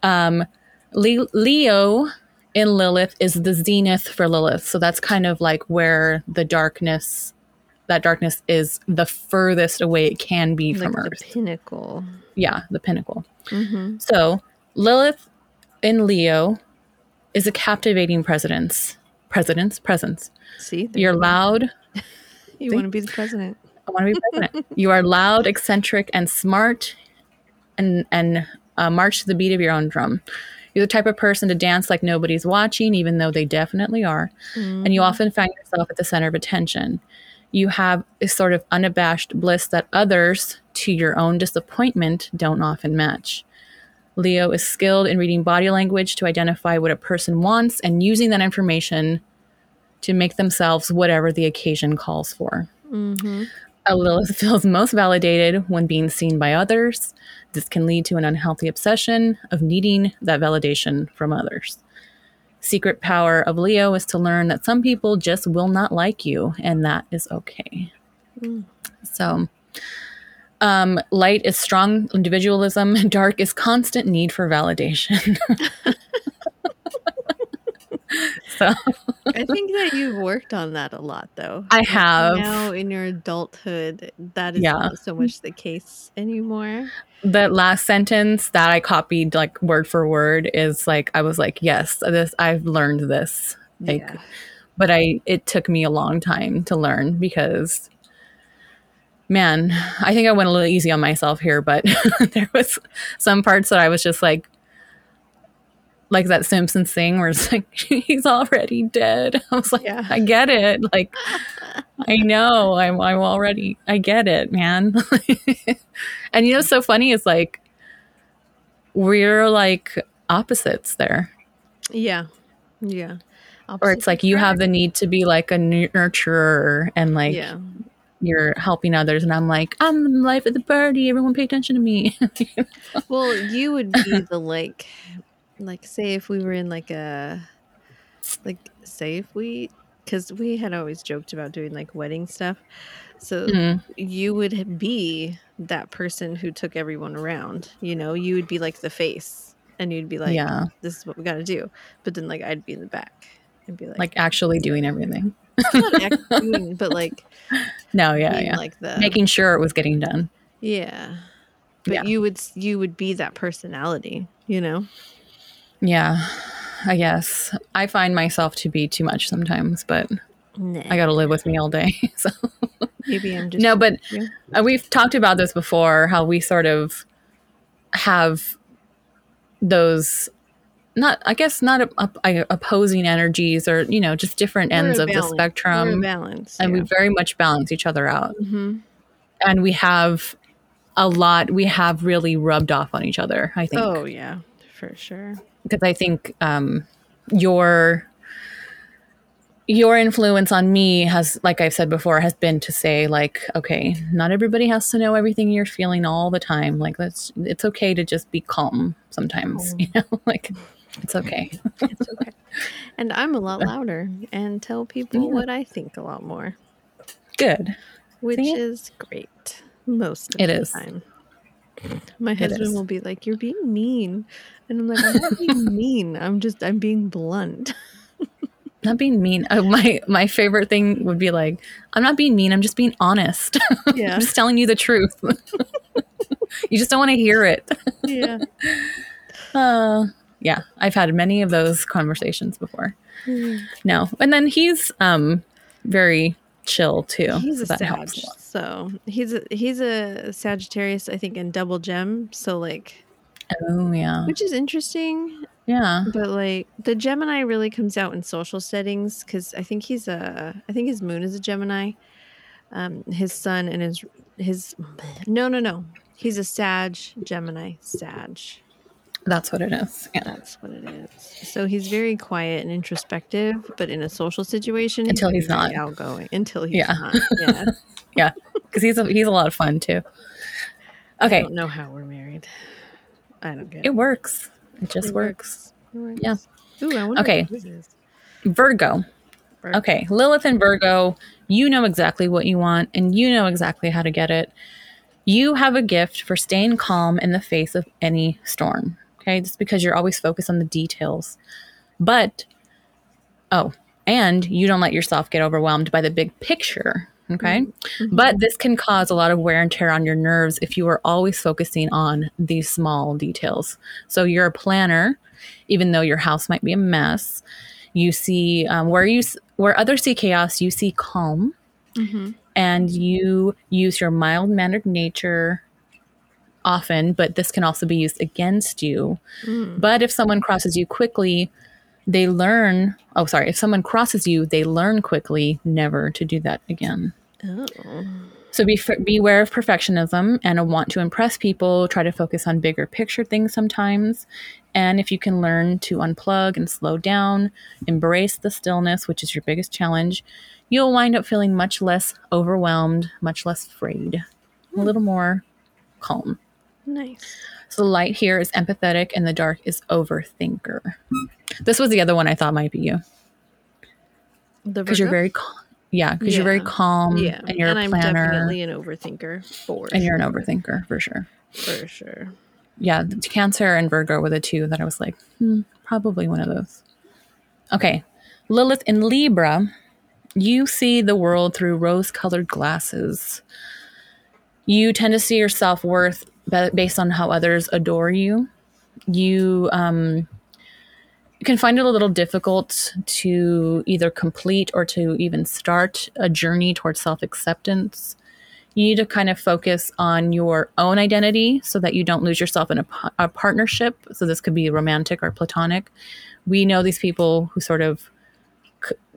Um Le- Leo in Lilith is the zenith for Lilith. So that's kind of like where the darkness that darkness is the furthest away it can be like from the Earth. pinnacle. yeah, the pinnacle. Mm-hmm. So Lilith in Leo is a captivating presence. President's presence. See, You're loud, You want to be the president. I want to be president. you are loud, eccentric, and smart, and and uh, march to the beat of your own drum. You're the type of person to dance like nobody's watching, even though they definitely are. And you often find yourself at the center of attention. You have a sort of unabashed bliss that others, to your own disappointment, don't often match. Leo is skilled in reading body language to identify what a person wants and using that information to make themselves whatever the occasion calls for. Mm-hmm. A Lilith feels most validated when being seen by others. This can lead to an unhealthy obsession of needing that validation from others. Secret power of Leo is to learn that some people just will not like you, and that is okay. Mm. So, um, light is strong individualism, dark is constant need for validation. so, I think that you've worked on that a lot, though. I have. Now in your adulthood, that is Yeah. not so much the case anymore. the last sentence that I copied like word for word is like I was like, yes, this I've learned this. Like yeah. but I it took me a long time to learn because man, I think I went a little easy on myself here, but there was some parts that I was just like like that Simpsons thing where it's like he's already dead. I was like, Yeah. I get it. Like I know. I'm I'm already I get it, man. and you know what's so funny is like we're like opposites there. Yeah. Yeah. Or it's like you have the need to be like a nurturer and like yeah. you're helping others and I'm like, I'm the life of the party, everyone pay attention to me. Well, you would be the like, like say if we were in like a, like say if we, because we had always joked about doing like wedding stuff, so Mhm. you would be that person who took everyone around. You know, you would be like the face, and you'd be like, yeah. "This is what we got to do," but then like I'd be in the back and be like, Like actually doing everything. but like No, yeah, yeah. like the Making sure it was getting done. yeah. But Yeah. you would you would be that personality, you know. Yeah, I guess. I find myself to be too much sometimes, but Nah. I got to live with me all day. So Maybe I'm just no, but Yeah. uh, we've talked about this before. How we sort of have those, not I guess not op- I- opposing energies or you know just different We're ends a of the balance. We're spectrum, balance. and we very much balance each other out. hmm And we have a lot. We have really rubbed off on each other. I think. Oh yeah, for sure. Because I think um, your your influence on me has, like I've said before, has been to say like, okay, not everybody has to know everything you're feeling all the time. Like, that's it's okay to just be calm sometimes. You know, like it's okay. It's okay. and I'm a lot louder and tell people Yeah. what I think a lot more, Good. which is great most of It the is. time. My husband will be like, "You're being mean," and I'm like, "I'm not being mean. I'm just I'm being blunt." Not being mean. Oh, my my favorite thing would be like, I'm not being mean. I'm just being honest. Yeah. I'm just telling you the truth. you just don't want to hear it. yeah. Uh, yeah, I've had many of those conversations before. Mm. No, and then he's um very chill too. He's so a Sag, a so he's a he's a Sagittarius, I think, in double gem. So like, Oh yeah, which is interesting. yeah. But like the Gemini really comes out in social settings because I think he's a I think his moon is a Gemini. Um, his sun and his his no no no he's a Sag Gemini Sag. That's what it is. Yeah. That's what it is. So he's very quiet and introspective, but in a social situation, Until he's very not. outgoing. Until he's Yeah. not. Yeah. Yeah, because he's a, he's a lot of fun too. Okay. I don't know how we're married. I don't get it It works. It just It works. It works. Yeah. Ooh, I wonder Okay. Virgo. Virgo. Okay, Lilith and Virgo, you know exactly what you want and you know exactly how to get it. You have a gift for staying calm in the face of any storm. Okay, just because you're always focused on the details. But, oh, and you don't let yourself get overwhelmed by the big picture. Okay, but this can cause a lot of wear and tear on your nerves if you are always focusing on these small details. So you're a planner, even though your house might be a mess you see um, where you where others see chaos you see calm Mhm. and you use your mild mannered nature often but this can also be used against you Mm. but if someone crosses you quickly they learn oh sorry if someone crosses you they learn quickly never to do that again Oh. so be beware of perfectionism and a want to impress people. Try to focus on bigger picture things sometimes. And if you can learn to unplug and slow down, embrace the stillness, which is your biggest challenge, you'll wind up feeling much less overwhelmed, much less afraid, a little more calm. Nice. So the light here is empathetic and the dark is overthinker. This was the other one I thought might be you The because you're very, cal- yeah, because you're very calm yeah, and you're a I'm planner definitely an overthinker for and you're an sure, overthinker for sure. for sure. yeah, the Cancer and Virgo were the two that I was like, hmm, probably one of those. Okay, Lilith in Libra, you see the world through rose colored glasses. You tend to see your self worth based on how others adore you. You um, you can find it a little difficult to either complete or to even start a journey towards self acceptance you need to kind of focus on your own identity so that you don't lose yourself in a, a partnership. So this could be romantic or platonic. We know these people who sort of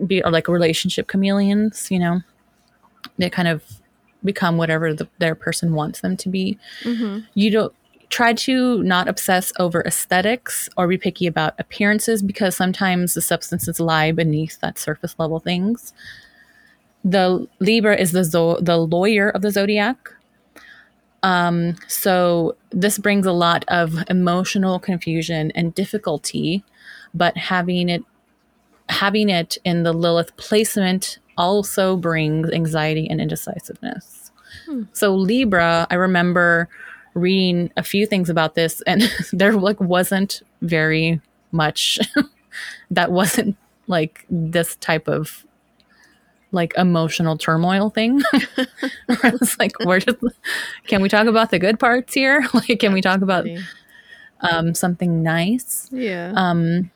be are like relationship chameleons. You know, they kind of become whatever the, their person wants them to be. hmm You don't try to not obsess over aesthetics or be picky about appearances because sometimes the substances lie beneath that surface level things the Libra is the zo- the lawyer of the zodiac. Um, so this brings a lot of emotional confusion and difficulty, but having it having it in the Lilith placement also brings anxiety and indecisiveness. Hmm. So Libra, I remember reading a few things about this, and there like wasn't very much that wasn't like this type of like emotional turmoil thing. it's like we're just can we talk about the good parts here? Like can we talk about um, something nice? Yeah. Um,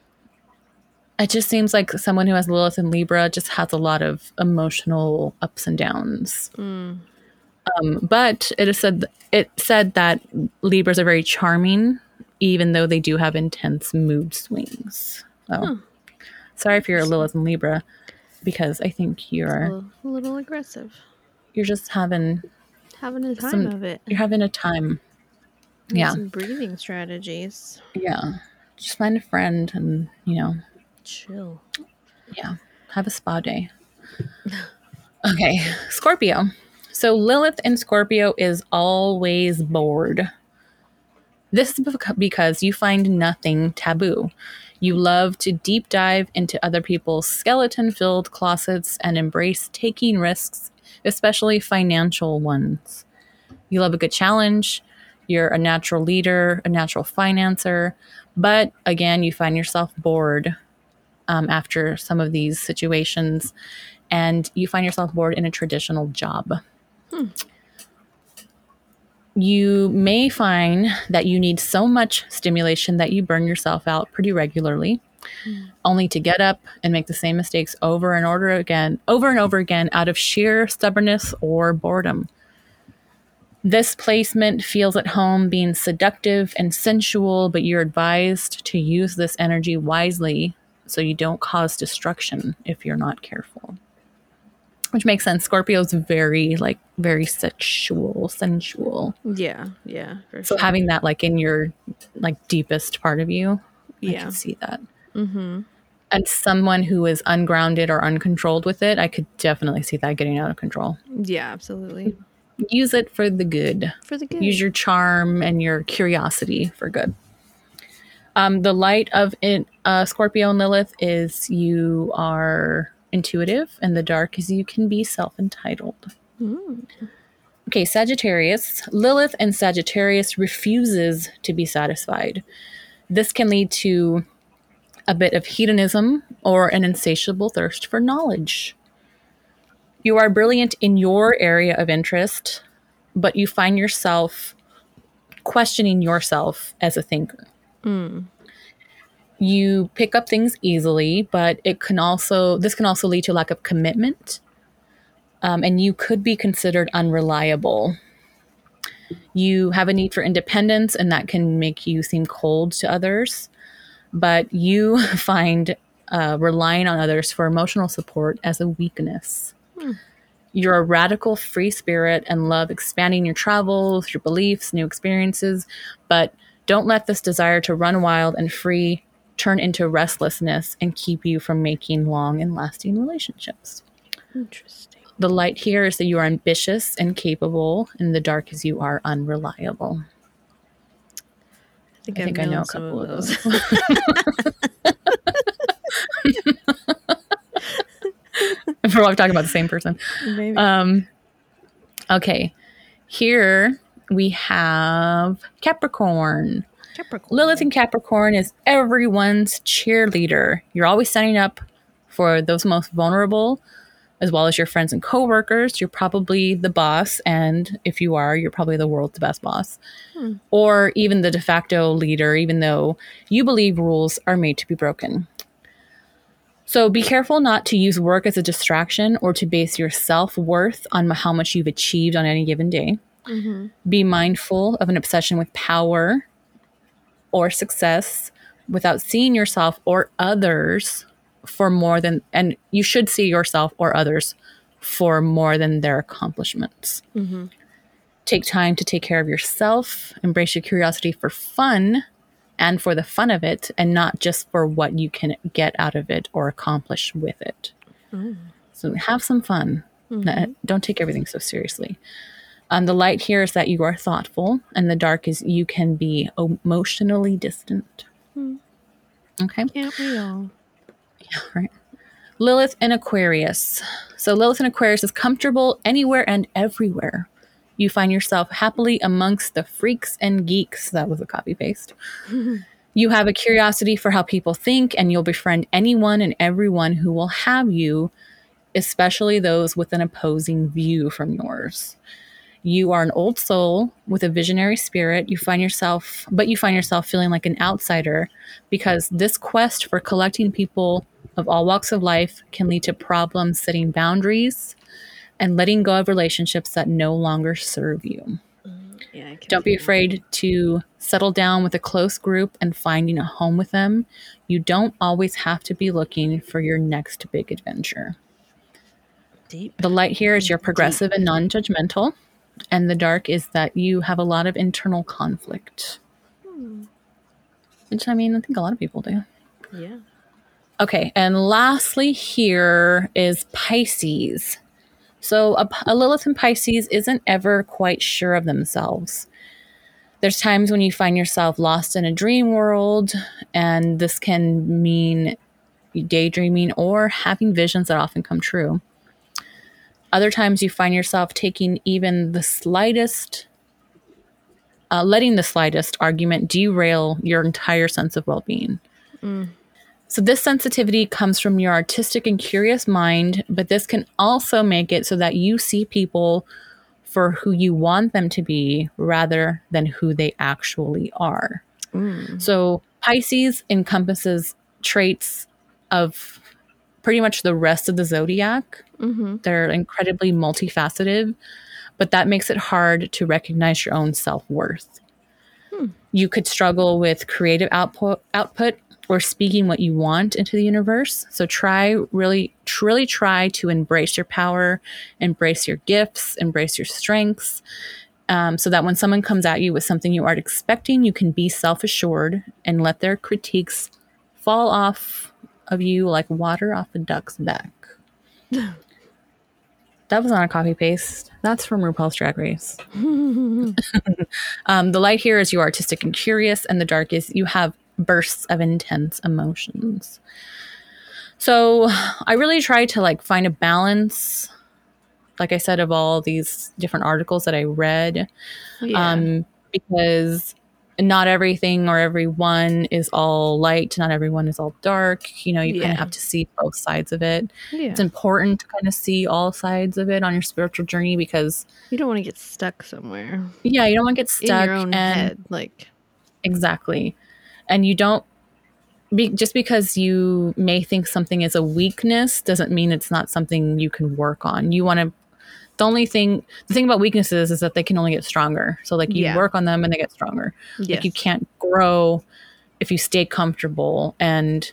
it just seems like someone who has Lilith and Libra just has a lot of emotional ups and downs. Mm. Um, but it is said it said that Libras are very charming, even though they do have intense mood swings. So, Huh. sorry if you're a Lilith and Libra, because I think you're little, a little aggressive. you're just having Having a time Some- of it. you're having a time. Yeah, Some breathing strategies. yeah. Just find a friend and you know Chill. Yeah, have a spa day. Okay, Scorpio. So Lilith in Scorpio is always bored. This is because you find nothing taboo. You love to deep dive into other people's skeleton filled closets and embrace taking risks, especially financial ones. You love a good challenge. You're a natural leader, a natural financer, but again, you find yourself bored um, after some of these situations and you find yourself bored in a traditional job. You may find that you need so much stimulation that you burn yourself out pretty regularly, only to get up and make the same mistakes over and over again, over and over again out of sheer stubbornness or boredom. This placement feels at home being seductive and sensual, but you're advised to use this energy wisely so you don't cause destruction if you're not careful. Which makes sense. Scorpio's very like very sexual, sensual. Yeah. Yeah. For So sure. having that like in your like deepest part of you, I Yeah. can see that. Mm-hmm. And someone who is ungrounded or uncontrolled with it, I could definitely see that getting out of control. Yeah. Absolutely. Use it for the good. For the good. use your charm and your curiosity for good. Um, the light of it, uh, Scorpio and Lilith is you are intuitive, and the dark is you can be self entitled. Mm. Okay, Sagittarius. Lilith and Sagittarius refuses to be satisfied. This can lead to a bit of hedonism or an insatiable thirst for knowledge. You are brilliant in your area of interest, but you find yourself questioning yourself as a thinker. Mm. You pick up things easily, but it can also this can also lead to lack of commitment, um, and you could be considered unreliable. You have a need for independence, and that can make you seem cold to others. But you find uh, relying on others for emotional support as a weakness. You're a radical free spirit and love expanding your travels, your beliefs, new experiences, but don't let this desire to run wild and free turn into restlessness and keep you from making long and lasting relationships. Interesting. The light here is that you are ambitious and capable, and the dark is you are unreliable. I think, I think I know a couple of those. We're talking about the same person. Maybe. Um, okay, here we have Capricorn. Capricorn. Lilith in Capricorn is everyone's cheerleader. You're always signing up for those most vulnerable, as well as your friends and coworkers. You're probably the boss, and if you are, you're probably the world's best boss, Hmm. or even the de facto leader, even though you believe rules are made to be broken. So be careful not to use work as a distraction or to base your self worth on how much you've achieved on any given day. Mhm. Be mindful of an obsession with power or success without seeing yourself or others for more than, and you should see yourself or others for more than their accomplishments. Mhm. Take time to take care of yourself, embrace your curiosity for fun and for the fun of it, and not just for what you can get out of it or accomplish with it. Mm. So have some fun. Mhm. Don't take everything so seriously. Um, the light here is that you are thoughtful, and the dark is you can be emotionally distant. Hmm. Okay, Can't we all? right. Lilith in Aquarius. So Lilith in Aquarius is comfortable anywhere and everywhere. You find yourself happily amongst the freaks and geeks. That was a copy paste. You have a curiosity for how people think, and you'll befriend anyone and everyone who will have you, especially those with an opposing view from yours. You are an old soul with a visionary spirit. You find yourself, but you find yourself feeling like an outsider because this quest for collecting people of all walks of life can lead to problems setting boundaries and letting go of relationships that no longer serve you. Mm, yeah, Don't be feel that. afraid to settle down with a close group and finding a home with them. You don't always have to be looking for your next big adventure. Deep. The light here is you're progressive and non judgmental, and the dark is that you have a lot of internal conflict. Which I mean, I think a lot of people do. Yeah. Okay, and lastly, here is Pisces. So, a, a Lilith in Pisces isn't ever quite sure of themselves. There's times when you find yourself lost in a dream world, and this can mean daydreaming or having visions that often come true. Other times you find yourself taking even the slightest, uh, letting the slightest argument derail your entire sense of well being. So, this sensitivity comes from your artistic and curious mind, but this can also make it so that you see people for who you want them to be rather than who they actually are. Mm. So, Pisces encompasses traits of pretty much the rest of the zodiac. Mm-hmm. They're incredibly multifaceted, but that makes it hard to recognize your own self worth. Hmm. You could struggle with creative output, output or speaking what you want into the universe. So try really, truly try to embrace your power, embrace your gifts, embrace your strengths. Um, so that when someone comes at you with something you aren't expecting, you can be self assured and let their critiques fall off of you like water off a duck's back. That was not a copy paste. That's from RuPaul's Drag Race. um, the light here is you are artistic and curious, and the dark is you have bursts of intense emotions. So I really try to like find a balance, like I said, of all these different articles that I read, yeah. um, because not everything or everyone is all light, not everyone is all dark. You know, you kind of have to see both sides of it yeah. it's important to kind of see all sides of it on your spiritual journey because You don't want to get stuck somewhere yeah you don't want to get stuck in your own and head. Like, exactly and you don't be, just because you may think something is a weakness doesn't mean it's not something you can work on you want to the only thing the thing about weaknesses is that they can only get stronger so like you Yeah. work on them and they get stronger yes. like you can't grow if you stay comfortable and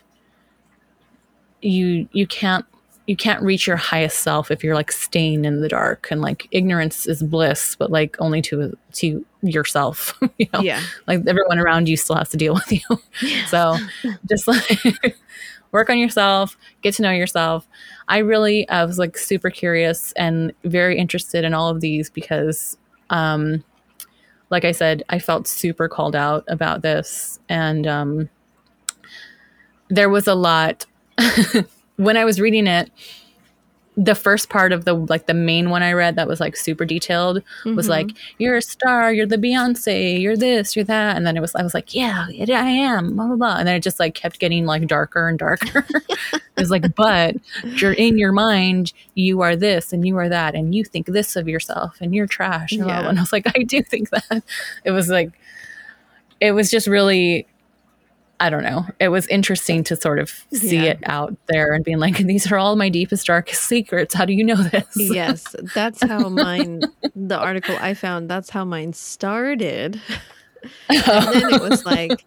you you can't you can't reach your highest self if you're like staying in the dark and like ignorance is bliss but like only to to yourself you know Yeah. like everyone around you still has to deal with you so just like work on yourself get to know yourself. I really i was like super curious and very interested in all of these because um like i said i felt super called out about this and um there was a lot when i was reading it the first part of the like the main one i read that was like super detailed was Mhm. like you're a star you're the beyonce you're this you're that and then it was i was like yeah it, i am blah blah blah and then it just like kept getting like darker and darker it was like but you're in your mind you are this and you are that and you think this of yourself and you're trash and, blah, blah, Yeah. and i was like i do think that it was like it was just really I don't know. It was interesting to sort of see Yeah. it out there and being like, these are all my deepest, darkest secrets. How do you know this? yes, that's how mine. The article I found. That's how mine started. And then it was like,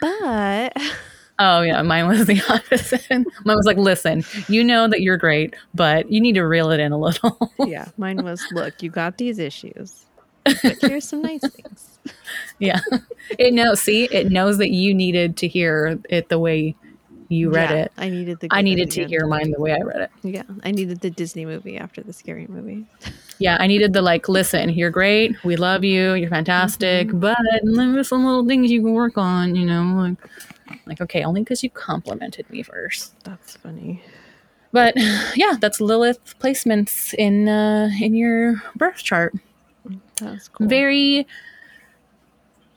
but oh, yeah. Mine was the opposite. mine was like, listen, you know that you're great, but you need to reel it in a little. yeah, mine was. Look, you got these issues, but here's some nice things. yeah. It knows, see, it knows that you needed to hear it the way you read Yeah, it. I needed the. I needed to again. hear mine the way I read it. Yeah, I needed the Disney movie after the scary movie. Yeah, I needed the like, listen, you're great. We love you. You're fantastic. Mm-hmm. But there's some little things you can work on, you know, like, like okay, only because you complimented me first. That's funny. But yeah, that's Lilith placements in uh, in your birth chart. That's cool. Very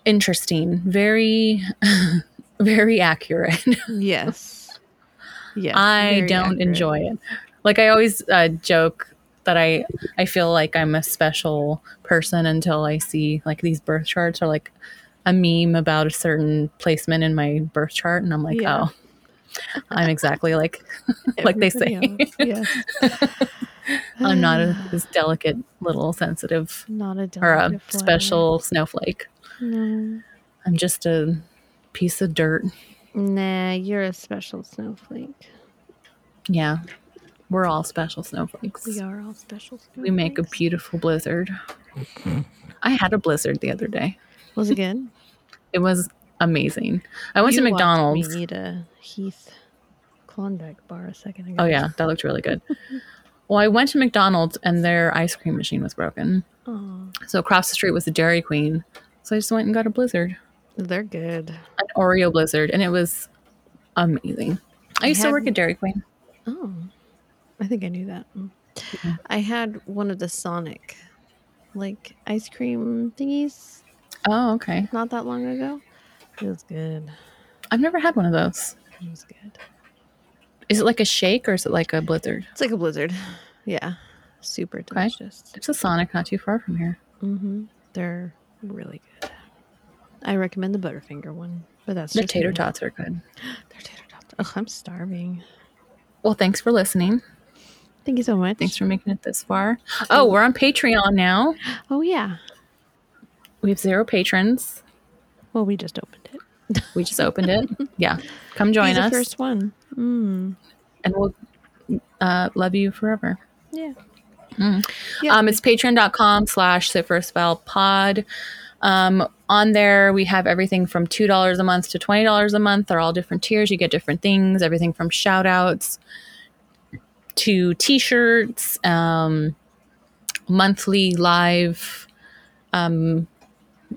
interesting. Very, very accurate. yes. Yes. I don't accurate. enjoy it. like I always uh, joke that I I feel like I'm a special person until I see like these birth charts or like a meme about a certain placement in my birth chart, and I'm like, Yeah. oh, I'm exactly like like they say. Yes. I'm not a, this delicate little sensitive not a or a special snowflake. No. I'm just a piece of dirt. Nah, you're a special snowflake. Yeah, we're all special snowflakes. We are all special. Snowflakes. We make a beautiful blizzard. I had a blizzard the other day. Was it good? It was amazing. I went You to McDonald's. Me eat a Heath Klondike bar a second ago. Oh yeah, that looked really good. well, I went to McDonald's and their ice cream machine was broken. Oh, So across the street was a Dairy Queen. So I just went and got a blizzard, they're good. an Oreo blizzard, and it was amazing. I I used to work at Dairy Queen. Oh, I think I knew that. Mm. I had one of the Sonic, like ice cream thingies, Oh, okay. not that long ago. It was good. I've never had one of those. It was good. Is it like a shake or is it like a blizzard? It's like a blizzard. Yeah, super Okay. delicious. There's a Sonic not too far from here. Mm-hmm. They're really good. I recommend the Butterfinger one, but that's The just tater tots are good. They're tater tots. Oh, I'm starving. Well, thanks for listening. Thank you so much. Thanks for making it this far. Oh, we're on Patreon now. Oh yeah. We have zero patrons. Well, we just opened it. We just opened it. Yeah. Come join He's the us. first one. Mm. and we'll uh, love you forever. Yeah. Mm. Yeah. Um, it's patreon.com slash sit for a spell pod. Um, on there, we have everything from $2 a month to $20 a month. They're all different tiers. You get different things, everything from shout outs to t shirts, um, monthly live, um,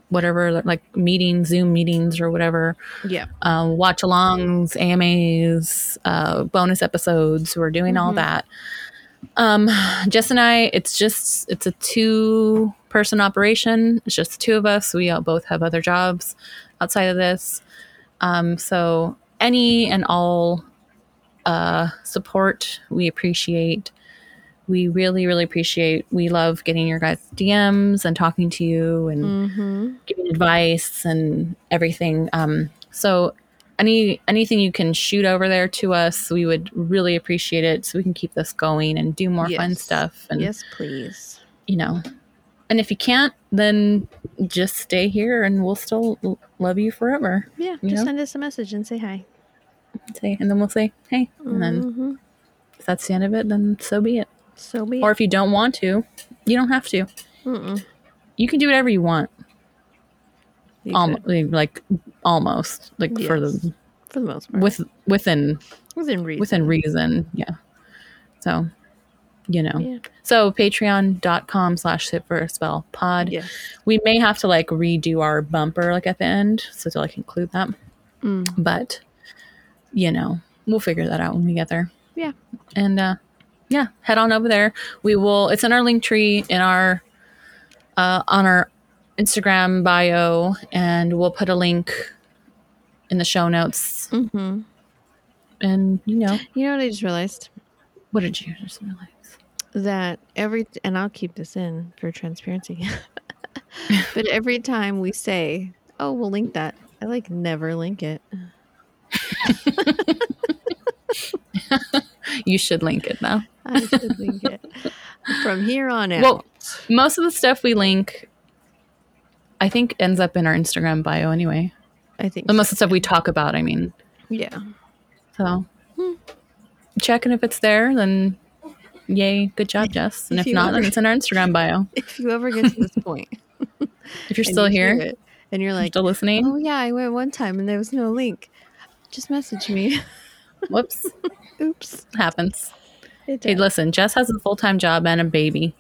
whatever, like meetings, Zoom meetings, or whatever Yeah. um, watch alongs, AMAs, uh, bonus episodes. We're doing all Mhm. that. Um, Jess and I, it's just it's a two person operation. It's just two of us. We both have other jobs outside of this. Um, so any and all uh, support we appreciate. We really, really appreciate. We love getting your guys' DMs and talking to you and Mm-hmm. giving advice and everything. Um, so any anything you can shoot over there to us, we would really appreciate it, so we can keep this going and do more fun stuff. And Yes, please. you know, and if you can't, then just stay here, and we'll still l- love you forever. Yeah. You just know? send us a message and say hi. Say, and then we'll say, hey, and then Mhm. if that's the end of it, then so be it. So be. Or if you don't want to, you don't have to. Mm-mm. You can do whatever you want. You could, like almost, like for the for the most part. with within within reason. within reason yeah so you know Yeah. so patreon.com slash sit for a spell pod Yes. we may have to like redo our bumper like at the end so to like include that Mm. but you know we'll figure that out when we get there Yeah. and uh yeah head on over there we will it's in our Linktree in our uh on our instagram bio and we'll put a link in the show notes Mm-hmm. and you know You know what I just realized? what did you just realize that every and I'll keep this in for transparency. but every time we say, "Oh, we'll link that," I like never link it. You should link it though. I should link it from here on out. Well, most of the stuff we link, I think, ends up in our Instagram bio anyway. I think of so. the stuff we talk about, I mean. yeah, So, Hmm. check, and if it's there, then yay, good job, Jess. And If if not, then ever- it's in our Instagram bio. if you ever get to this point, If you're still you here, it, and you're like, still listening, "Oh yeah, I went one time and there was no link," just message me. whoops, Oops. happens. It Hey, listen, Jess has a full time job and a baby.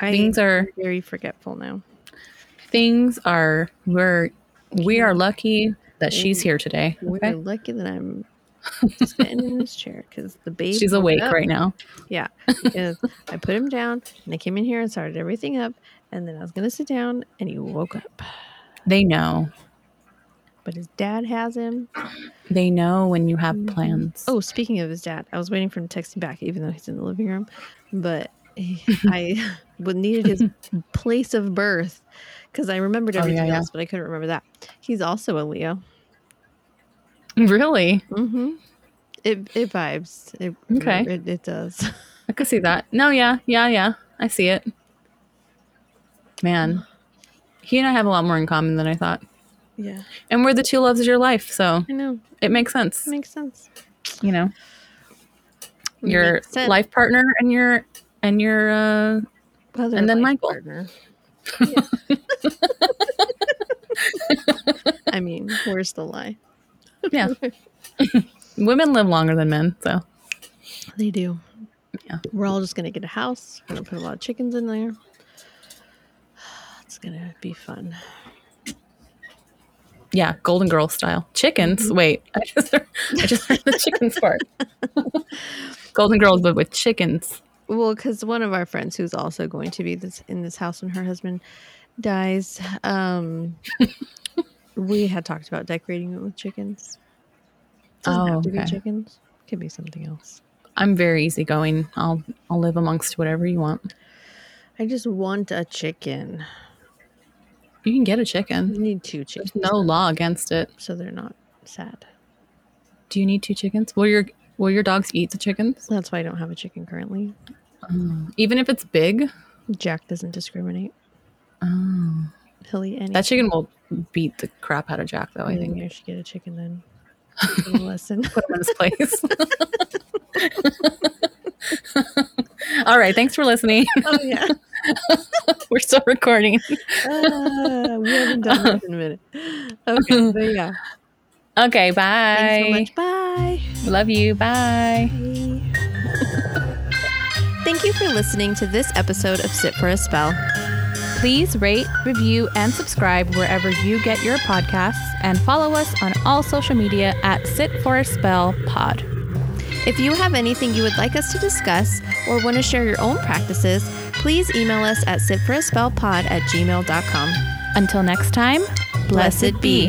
I Things are very forgetful now. Things are we're we are lucky that she's here today. We're Okay? lucky that I'm sitting in this chair because the baby. She's awake up. right now. Yeah, because I put him down and I came in here and started everything up, and then I was gonna sit down and he woke up. They know. But his dad has him, They know when you have mm-hmm. plans. Oh, speaking of his dad, I was waiting for him to text me back, even though he's in the living room. But I would needed his place of birth because I remembered Oh, yeah, everything yeah. else, but I couldn't remember that. He's also a Leo. really? Mm-hmm. It it vibes. It, Okay. It, it does. I could see that. No, yeah, yeah, yeah. I see it. Man, he and I have a lot more in common than I thought. Yeah, And we're the two loves of your life, so I know. it makes sense. It Makes sense. You know, your life partner and your and your uh Other and then Michael. partner. I mean, where's the lie? yeah. Women live longer than men, so They do. Yeah. We're all just gonna get a house. We're gonna put a lot of chickens in there. It's gonna be fun. yeah, Golden Girl style. Chickens. Mm-hmm. Wait, I just I just heard the chickens part. Golden Girls, but with chickens. Well, because one of our friends who's also going to be this in this house when her husband dies, um, we had talked about decorating it with chickens. Doesn't Oh, have to be okay. chickens. Could be something else. I'm very easygoing. I'll I'll live amongst whatever you want. I just want a chicken. You can get a You chicken. need two chickens. There's no law against it. so they're not sad. Do you need two chickens? Will your will your dogs eat the chickens? That's why I don't have a chicken currently. Even if it's big? Jack doesn't discriminate. Oh. He'll eat any. That chicken will beat the crap out of Jack though, I I think. I should get a chicken then. A lesson. Put him in his place. All right, thanks for listening. oh yeah. We're still recording. Uh, we haven't done this in a minute. Okay, but yeah. Okay, bye. Thanks so much. Bye. Love you. Bye. Thank you for listening to this episode of Sit for a Spell. Please rate, review, and subscribe wherever you get your podcasts and follow us on all social media at Sit for a Spell Pod. If you have anything you would like us to discuss or want to share your own practices, please email us at sitforaspellpod at gmail.com. Until next time, blessed be.